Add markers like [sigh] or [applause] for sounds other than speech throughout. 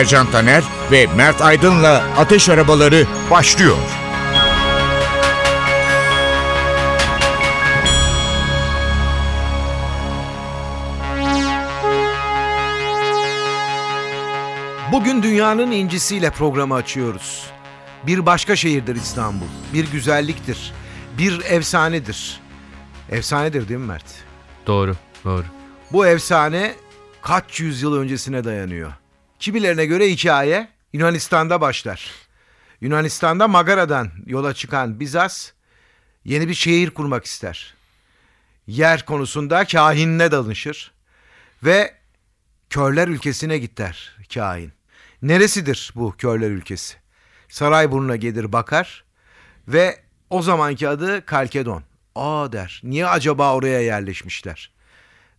Ercan Taner ve Mert Aydın'la Ateş Arabaları başlıyor. Bugün dünyanın incisiyle programı açıyoruz. Bir başka şehirdir İstanbul. Bir güzelliktir. Bir efsanedir. Efsanedir değil mi Mert? Doğru, doğru. Bu efsane kaç yüzyıl öncesine dayanıyor. Kimilerine göre hikaye Yunanistan'da başlar. Yunanistan'da Magara'dan yola çıkan Bizas yeni bir şehir kurmak ister. Yer konusunda kahinine danışır ve körler ülkesine gider kahin. Neresidir bu körler ülkesi? Sarayburnu'na gelir bakar ve o zamanki adı Kalkedon. Aa der niye acaba oraya yerleşmişler?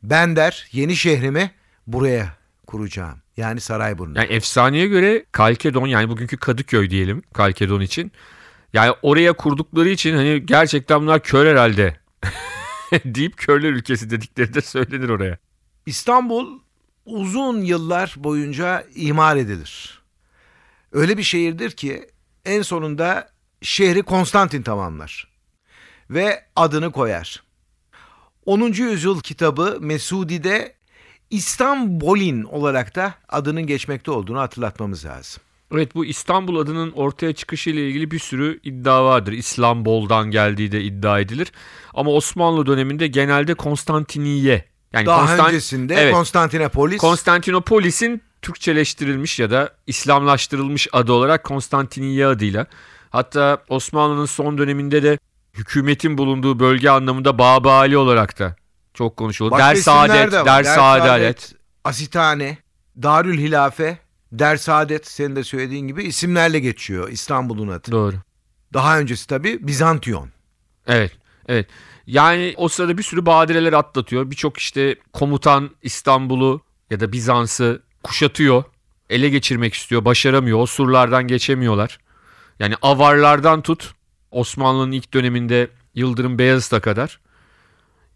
Ben der yeni şehrimi buraya kuracağım. Yani Sarayburnu. Yani efsaneye göre Kalkedon yani bugünkü Kadıköy diyelim Kalkedon için. Yani oraya kurdukları için hani gerçekten bunlar kör herhalde [laughs] deyip körler ülkesi dedikleri de söylenir oraya. İstanbul uzun yıllar boyunca imar edilir. Öyle bir şehirdir ki en sonunda şehri Konstantin tamamlar ve adını koyar. 10. yüzyıl kitabı Mesudi'de İstanbul'in olarak da adının geçmekte olduğunu hatırlatmamız lazım. Evet bu İstanbul adının ortaya çıkışı ile ilgili bir sürü iddia vardır. İslambol'dan geldiği de iddia edilir. Ama Osmanlı döneminde genelde Konstantiniye yani Daha Konstant- öncesinde Evet. Konstantinopolis Konstantinopolis'in Türkçeleştirilmiş ya da İslamlaştırılmış adı olarak Konstantiniye adıyla. Hatta Osmanlı'nın son döneminde de hükümetin bulunduğu bölge anlamında Babali olarak da çok konuşulur. Başka isimler Saadet, de var. Ders Adalet. Asitane, Darül Hilafe, Dersaadet senin de söylediğin gibi isimlerle geçiyor İstanbul'un adı. Doğru. Daha öncesi tabii Bizantiyon. Evet, evet. Yani o sırada bir sürü badireler atlatıyor. Birçok işte komutan İstanbul'u ya da Bizans'ı kuşatıyor. Ele geçirmek istiyor, başaramıyor. O surlardan geçemiyorlar. Yani avarlardan tut Osmanlı'nın ilk döneminde Yıldırım Beyazıt'a kadar.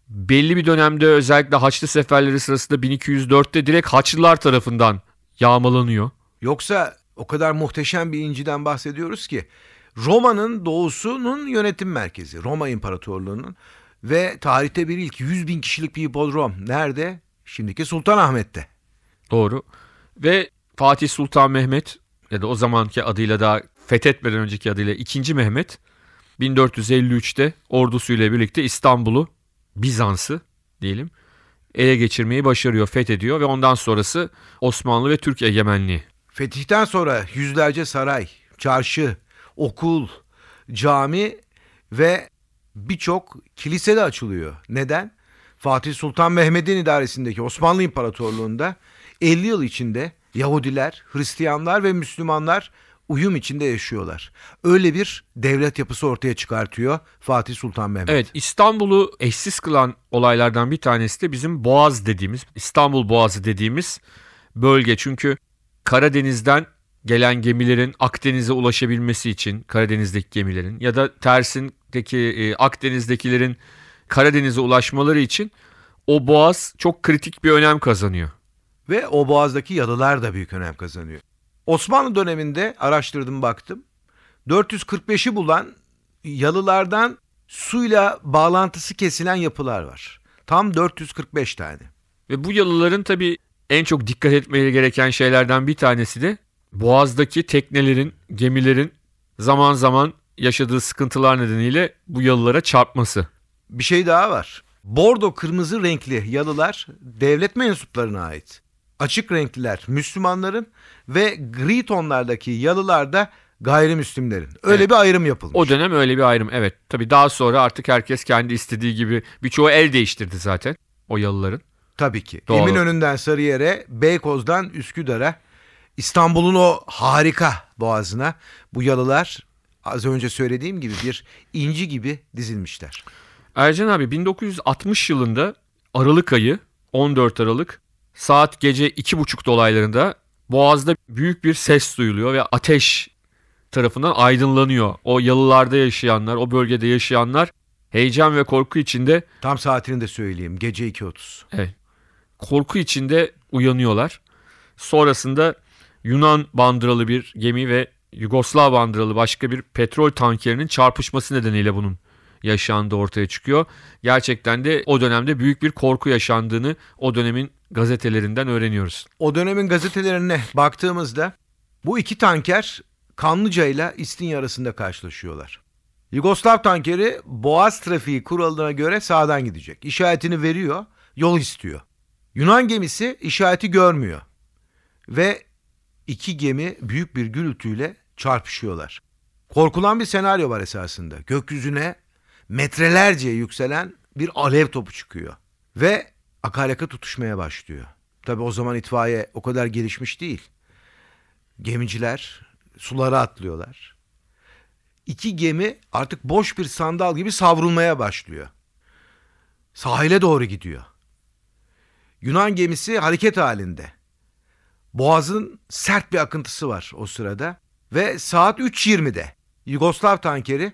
Belli bir dönemde özellikle Haçlı seferleri sırasında 1204'te direkt Haçlılar tarafından yağmalanıyor. Yoksa o kadar muhteşem bir inciden bahsediyoruz ki Roma'nın doğusunun yönetim merkezi. Roma İmparatorluğu'nun ve tarihte bir ilk 100 bin kişilik bir hipodrom. Nerede? Şimdiki Sultanahmet'te. Doğru. Ve Fatih Sultan Mehmet ya da o zamanki adıyla daha fethetmeden önceki adıyla 2. Mehmet 1453'te ordusuyla birlikte İstanbul'u Bizans'ı diyelim ele geçirmeyi başarıyor, fethediyor ve ondan sonrası Osmanlı ve Türk egemenliği. Fetihten sonra yüzlerce saray, çarşı, okul, cami ve birçok kilise de açılıyor. Neden? Fatih Sultan Mehmet'in idaresindeki Osmanlı İmparatorluğu'nda 50 yıl içinde Yahudiler, Hristiyanlar ve Müslümanlar uyum içinde yaşıyorlar. Öyle bir devlet yapısı ortaya çıkartıyor Fatih Sultan Mehmet. Evet İstanbul'u eşsiz kılan olaylardan bir tanesi de bizim Boğaz dediğimiz İstanbul Boğazı dediğimiz bölge. Çünkü Karadeniz'den gelen gemilerin Akdeniz'e ulaşabilmesi için Karadeniz'deki gemilerin ya da tersindeki e, Akdeniz'dekilerin Karadeniz'e ulaşmaları için o boğaz çok kritik bir önem kazanıyor. Ve o boğazdaki yalılar da büyük önem kazanıyor. Osmanlı döneminde araştırdım baktım. 445'i bulan yalılardan suyla bağlantısı kesilen yapılar var. Tam 445 tane. Ve bu yalıların tabii en çok dikkat etmeleri gereken şeylerden bir tanesi de Boğaz'daki teknelerin, gemilerin zaman zaman yaşadığı sıkıntılar nedeniyle bu yalılara çarpması. Bir şey daha var. Bordo kırmızı renkli yalılar devlet mensuplarına ait. Açık renkliler Müslümanların ve gri tonlardaki yalılar da gayrimüslimlerin. Öyle Evet. bir ayrım yapılmış. O dönem öyle bir ayrım evet. Tabii daha sonra artık herkes kendi istediği gibi birçoğu el değiştirdi zaten o yalıların. Tabii ki. Doğru. Eminönü'nden Sarıyer'e, Beykoz'dan Üsküdar'a İstanbul'un o harika boğazına bu yalılar az önce söylediğim gibi bir inci gibi dizilmişler. Ercan abi 1960 yılında Aralık ayı 14 Aralık saat gece 2.30 dolaylarında Boğaz'da büyük bir ses duyuluyor ve ateş tarafından aydınlanıyor. O yalılarda yaşayanlar, o bölgede yaşayanlar heyecan ve korku içinde Tam saatini de söyleyeyim. Gece 2.30. Evet. Korku içinde uyanıyorlar. Sonrasında Yunan bandıralı bir gemi ve Yugoslav bandıralı başka bir petrol tankerinin çarpışması nedeniyle bunun yaşandığı ortaya çıkıyor. Gerçekten de o dönemde büyük bir korku yaşandığını o dönemin gazetelerinden öğreniyoruz. O dönemin gazetelerine baktığımızda bu iki tanker Kanlıca ile İstinye arasında karşılaşıyorlar. Yugoslav tankeri boğaz trafiği kuralına göre sağdan gidecek. İşaretini veriyor, yol istiyor. Yunan gemisi işareti görmüyor. Ve iki gemi büyük bir gürültüyle çarpışıyorlar. Korkulan bir senaryo var esasında. Gökyüzüne metrelerce yükselen bir alev topu çıkıyor. Ve akaryakıt tutuşmaya başlıyor. Tabi o zaman itfaiye o kadar gelişmiş değil. Gemiciler sulara atlıyorlar. İki gemi artık boş bir sandal gibi savrulmaya başlıyor. Sahile doğru gidiyor. Yunan gemisi hareket halinde. Boğazın sert bir akıntısı var o sırada ve saat 3.20'de Yugoslav tankeri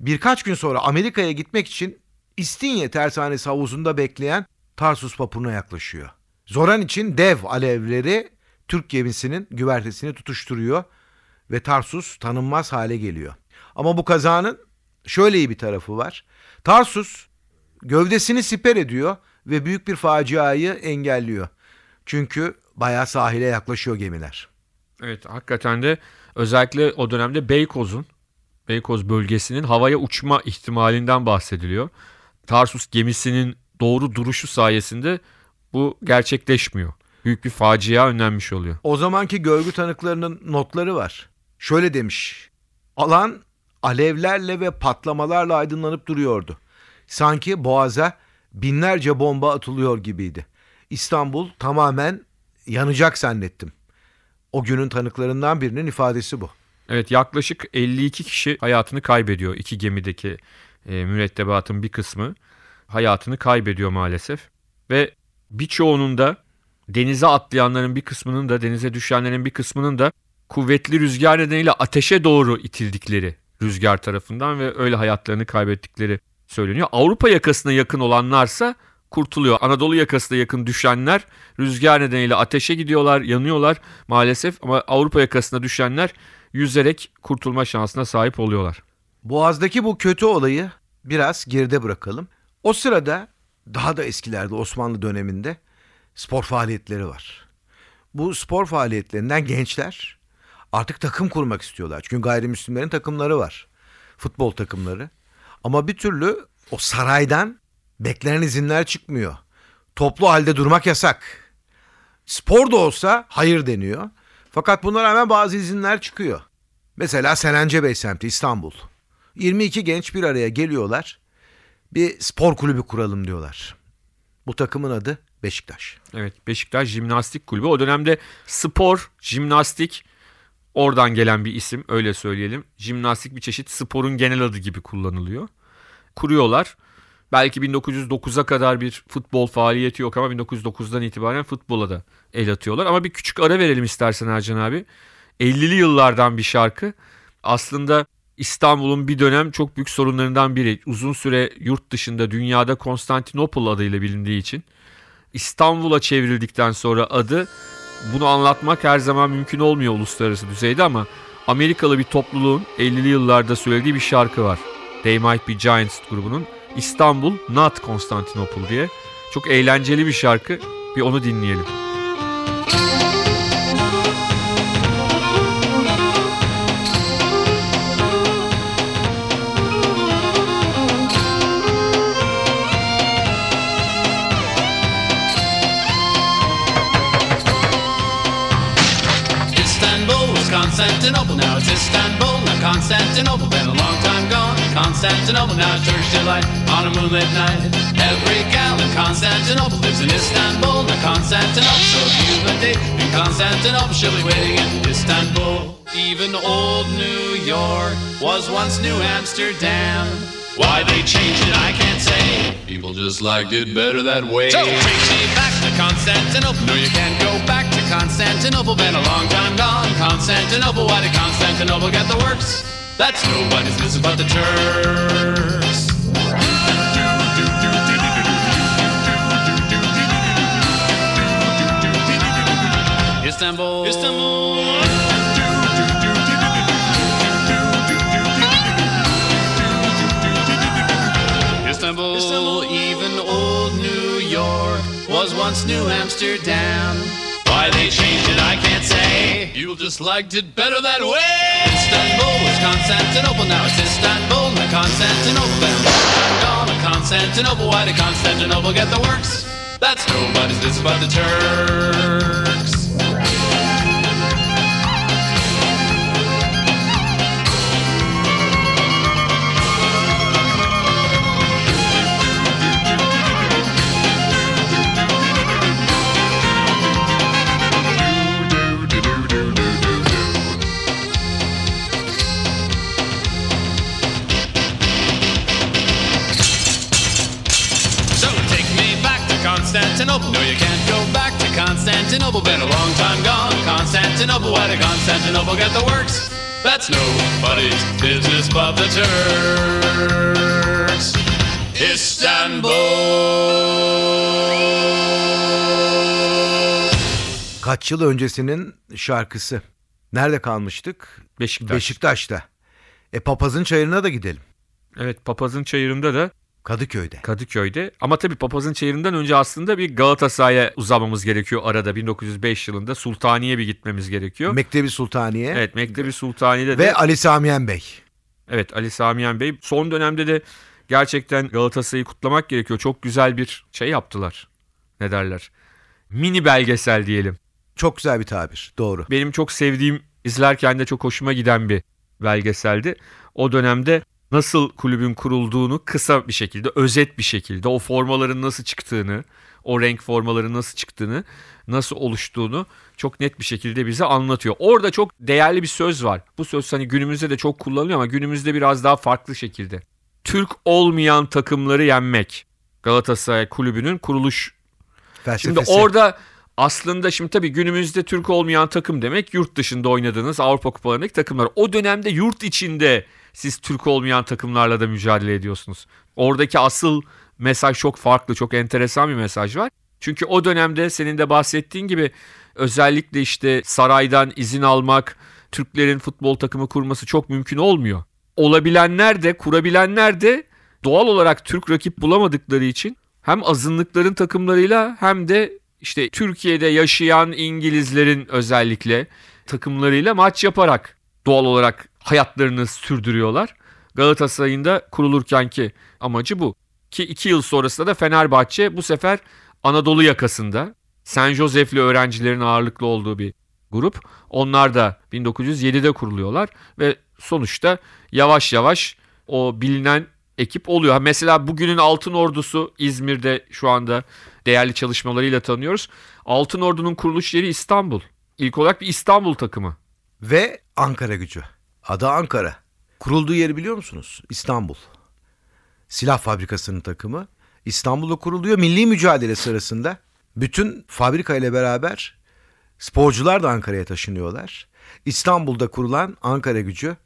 birkaç gün sonra Amerika'ya gitmek için İstinye tersanesi havuzunda bekleyen Tarsus vapuruna yaklaşıyor. Zoran için dev alevleri Türk gemisinin güvertesini tutuşturuyor ve Tarsus tanınmaz hale geliyor. Ama bu kazanın şöyle iyi bir tarafı var. Tarsus gövdesini siper ediyor ve büyük bir faciayı engelliyor. Çünkü bayağı sahile yaklaşıyor gemiler. Evet hakikaten de özellikle o dönemde Beykoz'un Beykoz bölgesinin havaya uçma ihtimalinden bahsediliyor. Tarsus gemisinin doğru duruşu sayesinde bu gerçekleşmiyor. Büyük bir facia önlenmiş oluyor. O zamanki görgü tanıklarının notları var. Şöyle demiş. Alan alevlerle ve patlamalarla aydınlanıp duruyordu. Sanki boğaza binlerce bomba atılıyor gibiydi. İstanbul tamamen yanacak zannettim. O günün tanıklarından birinin ifadesi bu. Evet yaklaşık 52 kişi hayatını kaybediyor. İki gemideki e, mürettebatın bir kısmı hayatını kaybediyor maalesef. Ve birçoğunun da denize atlayanların bir kısmının da denize düşenlerin bir kısmının da kuvvetli rüzgar nedeniyle ateşe doğru itildikleri rüzgar tarafından ve öyle hayatlarını kaybettikleri söyleniyor. Avrupa yakasına yakın olanlarsa kurtuluyor. Anadolu yakasına yakın düşenler rüzgar nedeniyle ateşe gidiyorlar, yanıyorlar maalesef ama Avrupa yakasına düşenler yüzerek kurtulma şansına sahip oluyorlar. Boğaz'daki bu kötü olayı biraz geride bırakalım. O sırada daha da eskilerde Osmanlı döneminde spor faaliyetleri var. Bu spor faaliyetlerinden gençler artık takım kurmak istiyorlar. Çünkü gayrimüslimlerin takımları var. Futbol takımları. Ama bir türlü o saraydan beklenen izinler çıkmıyor. Toplu halde durmak yasak. Spor da olsa hayır deniyor. Fakat buna rağmen bazı izinler çıkıyor. Mesela Serence Bey semti İstanbul. 22 genç bir araya geliyorlar. Bir spor kulübü kuralım diyorlar. Bu takımın adı Beşiktaş. Evet Beşiktaş Jimnastik Kulübü. O dönemde spor, jimnastik oradan gelen bir isim öyle söyleyelim. Jimnastik bir çeşit sporun genel adı gibi kullanılıyor. Kuruyorlar. Belki 1909'a kadar bir futbol faaliyeti yok ama 1909'dan itibaren futbola da el atıyorlar. Ama bir küçük ara verelim istersen Ercan abi. 50'li yıllardan bir şarkı. Aslında İstanbul'un bir dönem çok büyük sorunlarından biri. Uzun süre yurt dışında dünyada Konstantinopol adıyla bilindiği için. İstanbul'a çevrildikten sonra adı bunu anlatmak her zaman mümkün olmuyor uluslararası düzeyde ama Amerikalı bir topluluğun 50'li yıllarda söylediği bir şarkı var. They Might Be Giants grubunun İstanbul Not Konstantinopol diye. Çok eğlenceli bir şarkı. Bir onu dinleyelim. Istanbul, not Constantinople. So you've date in Constantinople, she'll be waiting in Istanbul. Even old New York was once New Amsterdam. Why they changed it, I can't say. People just liked it better that way. So take me back to Constantinople. No, you can't go back to Constantinople. Been a long time gone. Constantinople, why did Constantinople get the works? That's nobody's business but the Turks. Istanbul. Istanbul. Istanbul. Istanbul. Even old New York was once New Amsterdam. Why they changed it, I can't say. You just liked it better that way. Istanbul was Constantinople, now it's Istanbul. Now Constantinople, gone to Constantinople. Why did Constantinople get the works? That's nobody's business but the Turks. Constantinople get the works? That's nobody's business but the Turks. Istanbul. Kaç yıl öncesinin şarkısı. Nerede kalmıştık? Beşiktaş. Beşiktaş'ta. E papazın çayırına da gidelim. Evet Papaz'ın çayırında da Kadıköy'de. Kadıköy'de. Ama tabii Papaz'ın çayırından önce aslında bir Galatasaray'a uzamamız gerekiyor arada. 1905 yılında Sultaniye bir gitmemiz gerekiyor. Mektebi Sultaniye evet Mektebi Sultaniye'de ve de Ali Samiyen Bey. evet Ali Samiyen Bey son dönemde de gerçekten Galatasaray'ı kutlamak gerekiyor. Çok güzel bir şey yaptılar. Ne derler? Mini belgesel diyelim. Çok güzel bir tabir. Doğru. Benim çok sevdiğim, izlerken de çok hoşuma giden bir belgeseldi. O dönemde nasıl kulübün kurulduğunu kısa bir şekilde, özet bir şekilde, o formaların nasıl çıktığını, o renk formaların nasıl çıktığını, nasıl oluştuğunu çok net bir şekilde bize anlatıyor. Orada çok değerli bir söz var. Bu söz hani günümüzde de çok kullanılıyor ama günümüzde biraz daha farklı şekilde. Türk olmayan takımları yenmek. Galatasaray kulübünün kuruluş Felsefesi. Şimdi orada aslında şimdi tabii günümüzde Türk olmayan takım demek yurt dışında oynadığınız Avrupa kupalarındaki takımlar. O dönemde yurt içinde siz Türk olmayan takımlarla da mücadele ediyorsunuz. Oradaki asıl mesaj çok farklı, çok enteresan bir mesaj var. Çünkü o dönemde senin de bahsettiğin gibi özellikle işte saraydan izin almak, Türklerin futbol takımı kurması çok mümkün olmuyor. Olabilenler de, kurabilenler de doğal olarak Türk rakip bulamadıkları için hem azınlıkların takımlarıyla hem de işte Türkiye'de yaşayan İngilizlerin özellikle takımlarıyla maç yaparak doğal olarak hayatlarını sürdürüyorlar. Galatasaray'ın da kurulurkenki amacı bu. Ki iki yıl sonrasında da Fenerbahçe bu sefer Anadolu yakasında San Josef'li öğrencilerin ağırlıklı olduğu bir grup. Onlar da 1907'de kuruluyorlar ve sonuçta yavaş yavaş o bilinen ekip oluyor. Mesela bugünün Altın Ordusu İzmir'de şu anda değerli çalışmalarıyla tanıyoruz. Altın Ordu'nun kuruluş yeri İstanbul. İlk olarak bir İstanbul takımı. Ve Ankara gücü. Adı Ankara. Kurulduğu yeri biliyor musunuz? İstanbul. Silah fabrikasının takımı. İstanbul'da kuruluyor. Milli mücadele sırasında bütün fabrika ile beraber sporcular da Ankara'ya taşınıyorlar. İstanbul'da kurulan Ankara gücü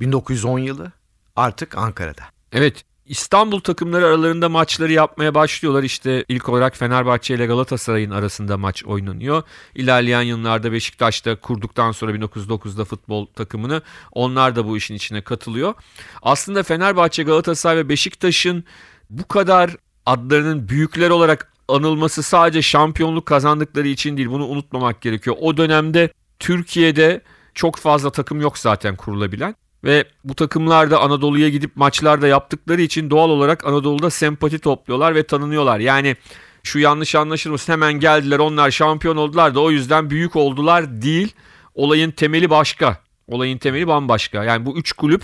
1910 yılı artık Ankara'da. Evet İstanbul takımları aralarında maçları yapmaya başlıyorlar. İşte ilk olarak Fenerbahçe ile Galatasaray'ın arasında maç oynanıyor. İlerleyen yıllarda Beşiktaş'ta kurduktan sonra 1909'da futbol takımını onlar da bu işin içine katılıyor. Aslında Fenerbahçe, Galatasaray ve Beşiktaş'ın bu kadar adlarının büyükler olarak anılması sadece şampiyonluk kazandıkları için değil. Bunu unutmamak gerekiyor. O dönemde Türkiye'de çok fazla takım yok zaten kurulabilen. Ve bu takımlar da Anadolu'ya gidip maçlarda yaptıkları için doğal olarak Anadolu'da sempati topluyorlar ve tanınıyorlar. Yani şu yanlış anlaşılmasın hemen geldiler onlar şampiyon oldular da o yüzden büyük oldular değil. Olayın temeli başka. Olayın temeli bambaşka. Yani bu üç kulüp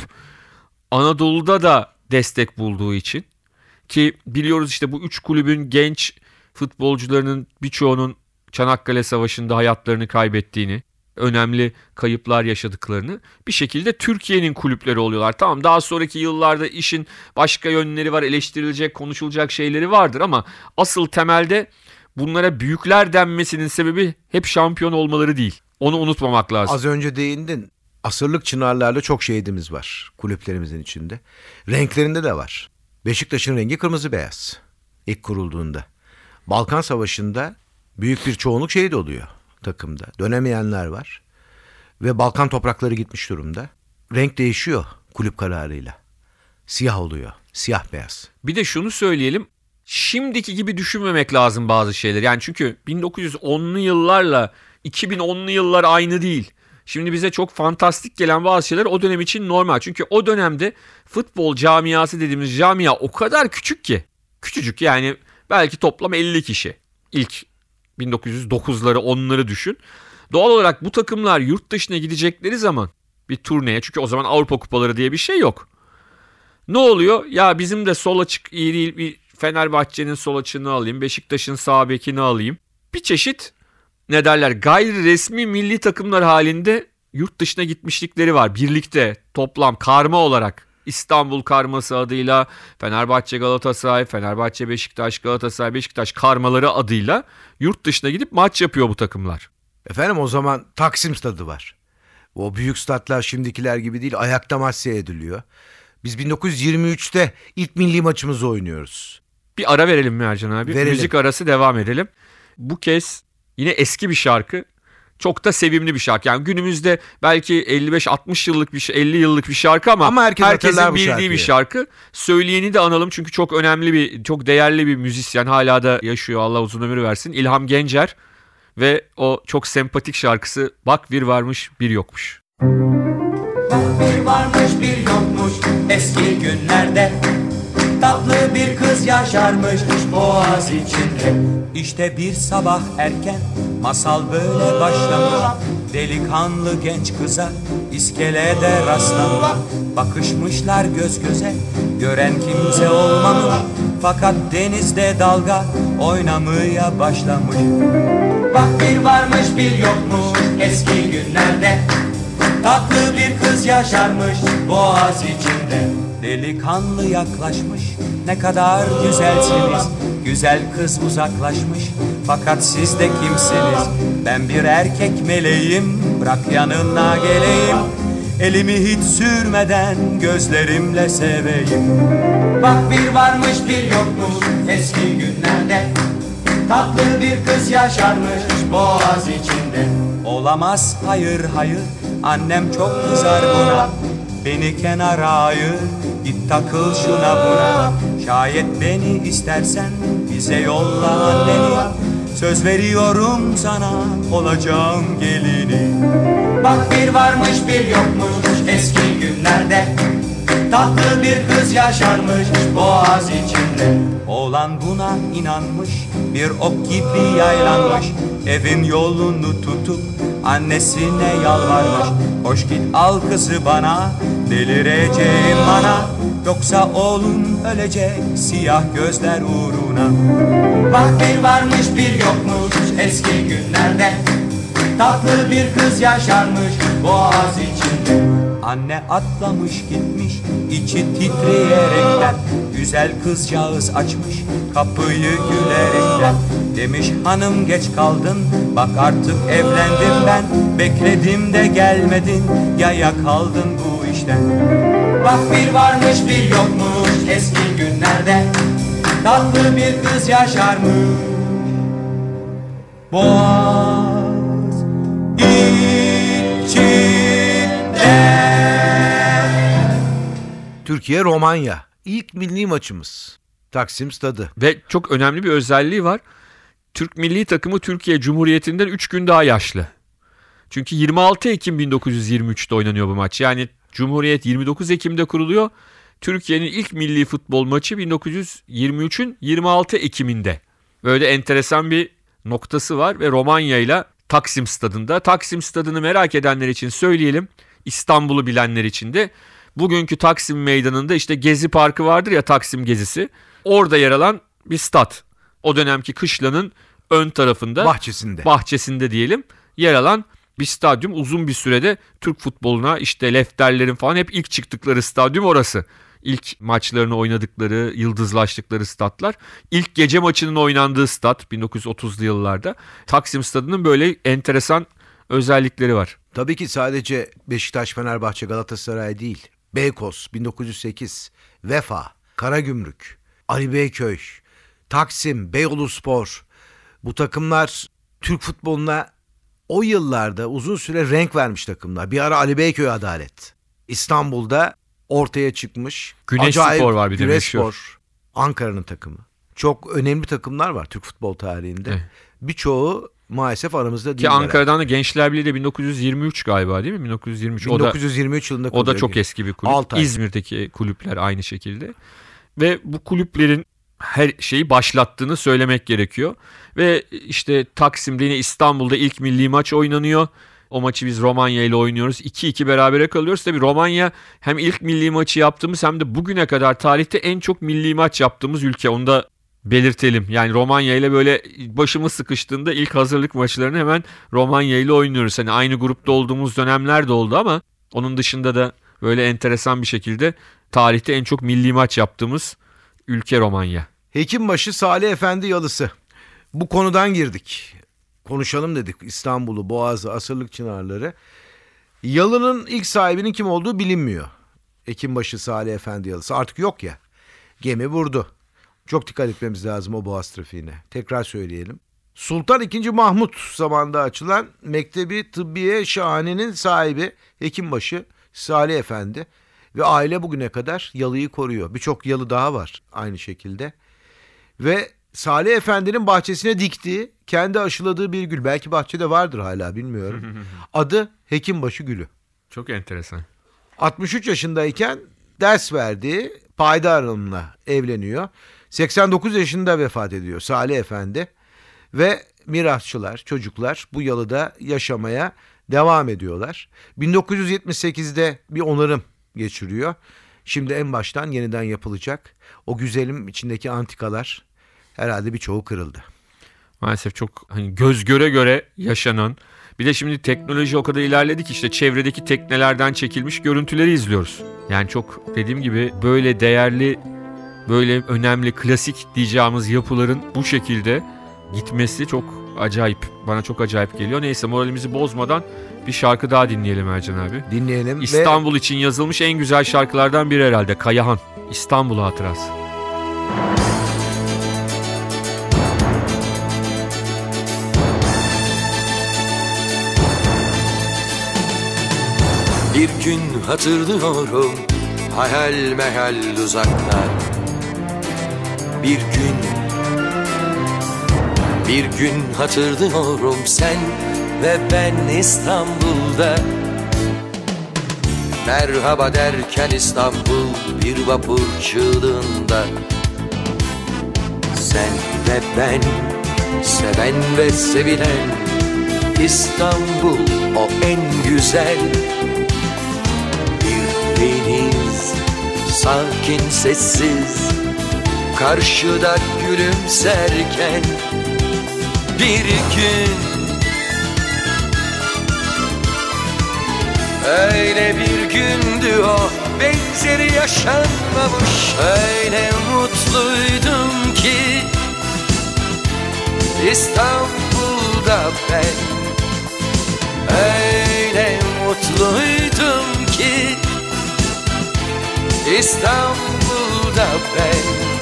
Anadolu'da da destek bulduğu için ki biliyoruz işte bu üç kulübün genç futbolcularının birçoğunun Çanakkale Savaşı'nda hayatlarını kaybettiğini, önemli kayıplar yaşadıklarını bir şekilde Türkiye'nin kulüpleri oluyorlar. Tamam daha sonraki yıllarda işin başka yönleri var, eleştirilecek, konuşulacak şeyleri vardır ama asıl temelde bunlara büyükler denmesinin sebebi hep şampiyon olmaları değil. Onu unutmamak lazım. Az önce değindin. Asırlık çınarlarla çok şehidimiz var kulüplerimizin içinde. Renklerinde de var. Beşiktaş'ın rengi kırmızı beyaz. İlk kurulduğunda. Balkan Savaşı'nda büyük bir çoğunluk şehit oluyor takımda. Dönemeyenler var. Ve Balkan toprakları gitmiş durumda. Renk değişiyor kulüp kararıyla. Siyah oluyor. Siyah beyaz. Bir de şunu söyleyelim. Şimdiki gibi düşünmemek lazım bazı şeyler. Yani çünkü 1910'lu yıllarla 2010'lu yıllar aynı değil. Şimdi bize çok fantastik gelen bazı şeyler o dönem için normal. Çünkü o dönemde futbol camiası dediğimiz camia o kadar küçük ki. Küçücük yani belki toplam 50 kişi. İlk 1909'ları 10'ları düşün. Doğal olarak bu takımlar yurt dışına gidecekleri zaman bir turneye çünkü o zaman Avrupa kupaları diye bir şey yok. Ne oluyor? Ya bizim de sol açık iyi değil. Bir Fenerbahçe'nin sol açığını alayım. Beşiktaş'ın sağ bekini alayım. Bir çeşit ne derler gayri resmi milli takımlar halinde yurt dışına gitmişlikleri var. Birlikte toplam karma olarak İstanbul karması adıyla Fenerbahçe Galatasaray, Fenerbahçe Beşiktaş, Galatasaray Beşiktaş karmaları adıyla yurt dışına gidip maç yapıyor bu takımlar. Efendim o zaman Taksim stadı var. O büyük statlar şimdikiler gibi değil. Ayakta maç seyrediliyor. Biz 1923'te ilk milli maçımızı oynuyoruz. Bir ara verelim mi Ercan abi? Verelim. Müzik arası devam edelim. Bu kez yine eski bir şarkı. Çok da sevimli bir şarkı. Yani günümüzde belki 55-60 yıllık bir şey, 50 yıllık bir şarkı ama, Ama herkes herkesin bildiği bir şarkı. Söyleyeni de analım çünkü çok önemli bir, çok değerli bir müzisyen. Hala da yaşıyor Allah uzun ömür versin. İlham Gencer ve o çok sempatik şarkısı Bak bir varmış bir yokmuş. Bir varmış bir yokmuş eski günlerde Tatlı bir kız yaşarmış boğaz içinde. İşte bir sabah erken masal böyle başlamış. Delikanlı genç kıza iskelede rastlamış. Bakışmışlar göz göze gören kimse olmamış. Fakat denizde dalga oynamaya başlamış. Bak bir varmış bir yokmuş eski günlerde Tatlı bir kız yaşarmış boğaz içinde. Delikanlı yaklaşmış ne kadar güzelsiniz. Güzel kız uzaklaşmış fakat siz de kimsiniz? Ben bir erkek meleğim bırak yanına geleyim. Elimi hiç sürmeden gözlerimle seveyim. Bak bir varmış bir yokmuş eski günlerde. Tatlı bir kız yaşarmış boğaz içinde. Olamaz hayır hayır annem çok kızar buna. Beni kenara ayır git takıl şuna buna. Şayet beni istersen bize yolla anneni. Söz veriyorum sana olacağım gelini. Bak bir varmış bir yokmuş eski günlerde. Tatlı bir kız yaşarmış boğaz içinde. Oğlan buna inanmış bir ok gibi yaylanmış. Evin yolunu tutup annesine yalvarmış. Hoş git al kızı bana delireceğim bana. Yoksa oğlum ölecek siyah gözler uğruna. Bak bir varmış bir yokmuş eski günlerde. Tatlı bir kız yaşarmış boğaz içinde Anne atlamış gitmiş içi titreyerekten. Güzel kızcağız açmış kapıyı gülerekten. Demiş hanım geç kaldın bak artık evlendim ben. Bekledim de gelmedin yaya kaldın bu işten. Bak bir varmış bir yokmuş eski günlerde. Tatlı bir kız yaşarmış. Boğaz içinde Türkiye Romanya. İlk milli maçımız. Taksim stadı. Ve çok önemli bir özelliği var. Türk milli takımı Türkiye Cumhuriyeti'nden 3 gün daha yaşlı. Çünkü 26 Ekim 1923'te oynanıyor bu maç. Yani Cumhuriyet 29 Ekim'de kuruluyor. Türkiye'nin ilk milli futbol maçı 1923'ün 26 Ekim'inde. Böyle enteresan bir noktası var ve Romanya ile Taksim Stadında. Taksim Stadını merak edenler için söyleyelim. İstanbul'u bilenler için de bugünkü Taksim Meydanı'nda işte Gezi Parkı vardır ya Taksim Gezisi. Orada yer alan bir stat. O dönemki kışlanın ön tarafında Bahçesinde. bahçesinde diyelim yer alan bir stadyum uzun bir sürede Türk futboluna işte lefterlerin falan hep ilk çıktıkları stadyum orası. İlk maçlarını oynadıkları, yıldızlaştıkları statlar. İlk gece maçının oynandığı stat 1930'lu yıllarda. Taksim Stadı'nın böyle enteresan özellikleri var. Tabii ki sadece Beşiktaş, Fenerbahçe, Galatasaray değil. Beykoz 1908, Vefa, Karagümrük, Ali Beyköy, Taksim, Beyoğlu Spor. Bu takımlar Türk futboluna o yıllarda uzun süre renk vermiş takımlar. Bir ara Ali Beyköy Adalet. İstanbul'da ortaya çıkmış. Güneş Spor var bir de Güneş. Spor. Ankara'nın takımı. Çok önemli takımlar var Türk futbol tarihinde. Evet. Birçoğu maalesef aramızda değil. Ki Ankara'dan da Gençler Birliği de 1923 galiba değil mi? 1923. O da 1923 yılında O da çok eski bir kulüp. Altay. İzmir'deki kulüpler aynı şekilde. Ve bu kulüplerin her şeyi başlattığını söylemek gerekiyor. Ve işte Taksim'de yine İstanbul'da ilk milli maç oynanıyor. O maçı biz Romanya ile oynuyoruz. 2-2 berabere kalıyoruz. Tabii Romanya hem ilk milli maçı yaptığımız hem de bugüne kadar tarihte en çok milli maç yaptığımız ülke. Onu da belirtelim. Yani Romanya ile böyle başımız sıkıştığında ilk hazırlık maçlarını hemen Romanya ile oynuyoruz. Hani aynı grupta olduğumuz dönemler de oldu ama onun dışında da böyle enteresan bir şekilde tarihte en çok milli maç yaptığımız ülke Romanya. Hekimbaşı Salih Efendi Yalısı. Bu konudan girdik. Konuşalım dedik İstanbul'u, Boğaz'ı, Asırlık Çınarları. Yalı'nın ilk sahibinin kim olduğu bilinmiyor. Hekimbaşı Salih Efendi Yalısı artık yok ya. Gemi vurdu. Çok dikkat etmemiz lazım o boğaz trafiğine. Tekrar söyleyelim. Sultan II. Mahmut zamanında açılan Mektebi Tıbbiye Şahane'nin sahibi Hekimbaşı Salih Efendi ve aile bugüne kadar yalıyı koruyor. Birçok yalı daha var aynı şekilde. Ve Salih Efendi'nin bahçesine diktiği, kendi aşıladığı bir gül. Belki bahçede vardır hala bilmiyorum. [laughs] Adı Hekimbaşı Gülü. Çok enteresan. 63 yaşındayken ders verdiği Paydar Hanım'la evleniyor. 89 yaşında vefat ediyor Salih Efendi. Ve mirasçılar, çocuklar bu yalıda yaşamaya devam ediyorlar. 1978'de bir onarım geçiriyor. Şimdi en baştan yeniden yapılacak. O güzelim içindeki antikalar herhalde birçoğu kırıldı. Maalesef çok hani göz göre göre yaşanan bir de şimdi teknoloji o kadar ilerledi ki işte çevredeki teknelerden çekilmiş görüntüleri izliyoruz. Yani çok dediğim gibi böyle değerli böyle önemli klasik diyeceğimiz yapıların bu şekilde gitmesi çok acayip. Bana çok acayip geliyor. Neyse moralimizi bozmadan bir şarkı daha dinleyelim Ercan abi. Dinleyelim ve İstanbul için yazılmış en güzel şarkılardan biri herhalde. Kayahan. İstanbul Hatırası. Bir gün hatırlıyorum hayal meyal uzaklar Bir gün. Bir gün hatırlıyorum sen ve ben İstanbul'da. Merhaba derken İstanbul bir vapur çığlığında. Sen ve ben seven ve sevilen İstanbul o en güzel. Bir deniz sakin sessiz Karşıda gülümserken bir gün Öyle bir gündü o benzeri yaşanmamış. Öyle mutluydum ki İstanbul'da ben Öyle mutluydum ki İstanbul'da ben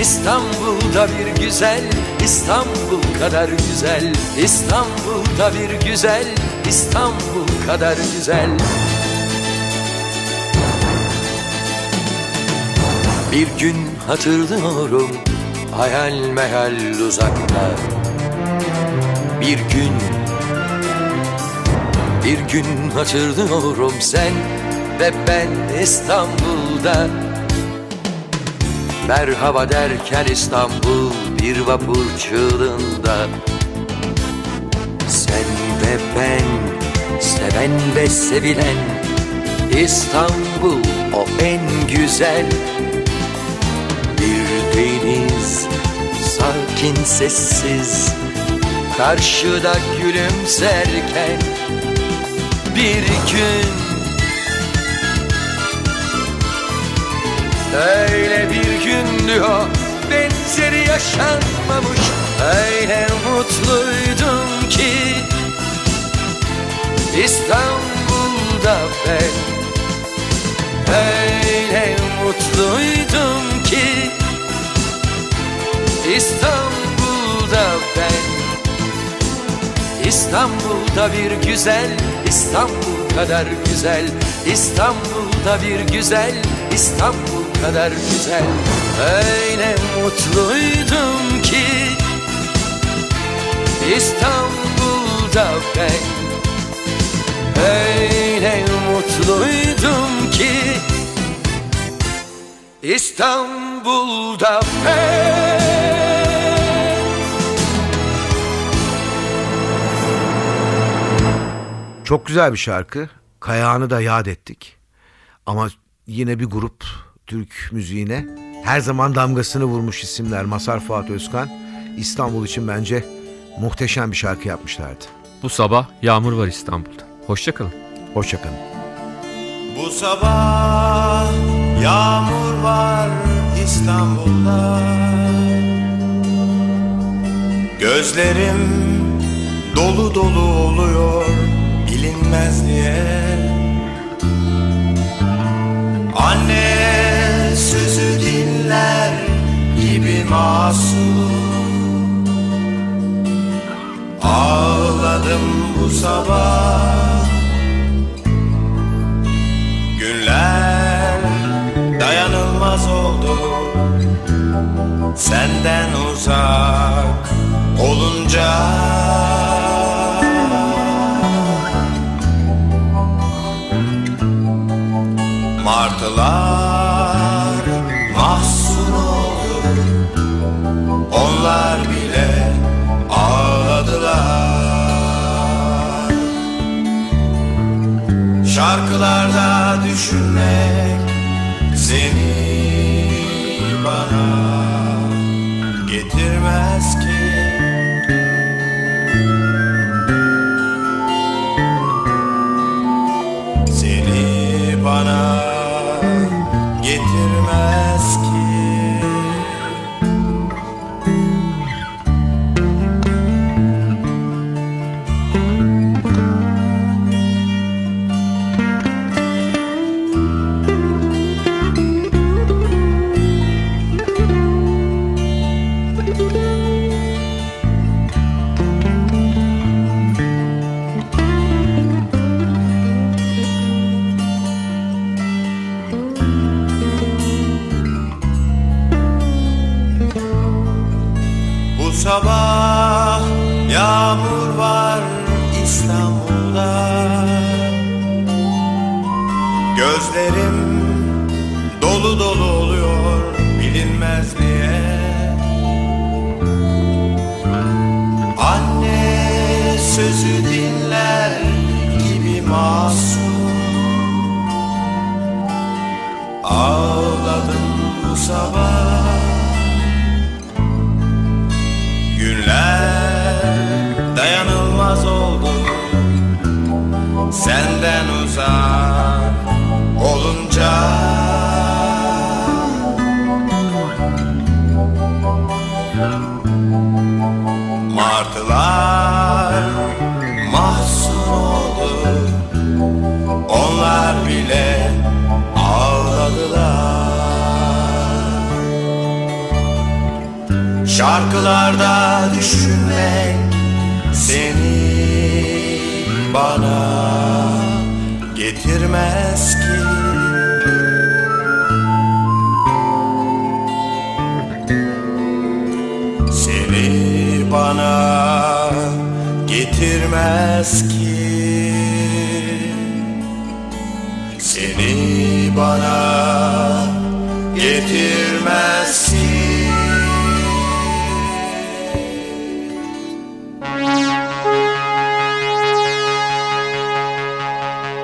İstanbul'da bir güzel İstanbul kadar güzel. İstanbul'da bir güzel İstanbul kadar güzel. Bir gün hatırlıyorum hayal meyal uzakta. Bir gün bir gün hatırlıyorum sen ve ben İstanbul'da Merhaba derken İstanbul bir vapur çığlığında. Sen ve ben seven ve sevilen İstanbul o en güzel. Bir deniz sakin sessiz Karşıda gülümserken. Bir gün Öyle bir gün diyor Benzeri yaşanmamış. Öyle mutluydum ki İstanbul'da ben. Öyle mutluydum ki İstanbul'da ben. İstanbul'da bir güzel İstanbul kadar güzel. İstanbul'da bir güzel İstanbul kadar güzel Öyle mutluydum ki İstanbul'da ben Öyle mutluydum ki İstanbul'da ben Çok güzel bir şarkı. Kayağını da yad ettik. Ama yine bir grup Türk müziğine her zaman damgasını vurmuş isimler. Masar Fuat Özkan İstanbul için bence muhteşem bir şarkı yapmışlardı. Bu sabah yağmur var İstanbul'da. Hoşçakalın. Hoşçakalın. Bu sabah yağmur var İstanbul'da Gözlerim dolu dolu oluyor bilinmez diye Anne masum. Ağladım bu sabah. Günler dayanılmaz oldu. Senden uzak olunca. Martılar Onlar bile ağladılar. Şarkılarda düşünmek seni bana getirmez ki sabah yağmur var İstanbul'da. Gözlerim dolu dolu oluyor bilinmez diye Anne sözü dinler gibi masum. Ağladım bu sabah Günler dayanılmaz oldu Senden uzak olunca. Martılar mahzun oldu. Onlar bile ağladılar Şarkılarda düşünmek seni bana getirmez ki. Seni bana getirmez ki. Seni bana getirmez ki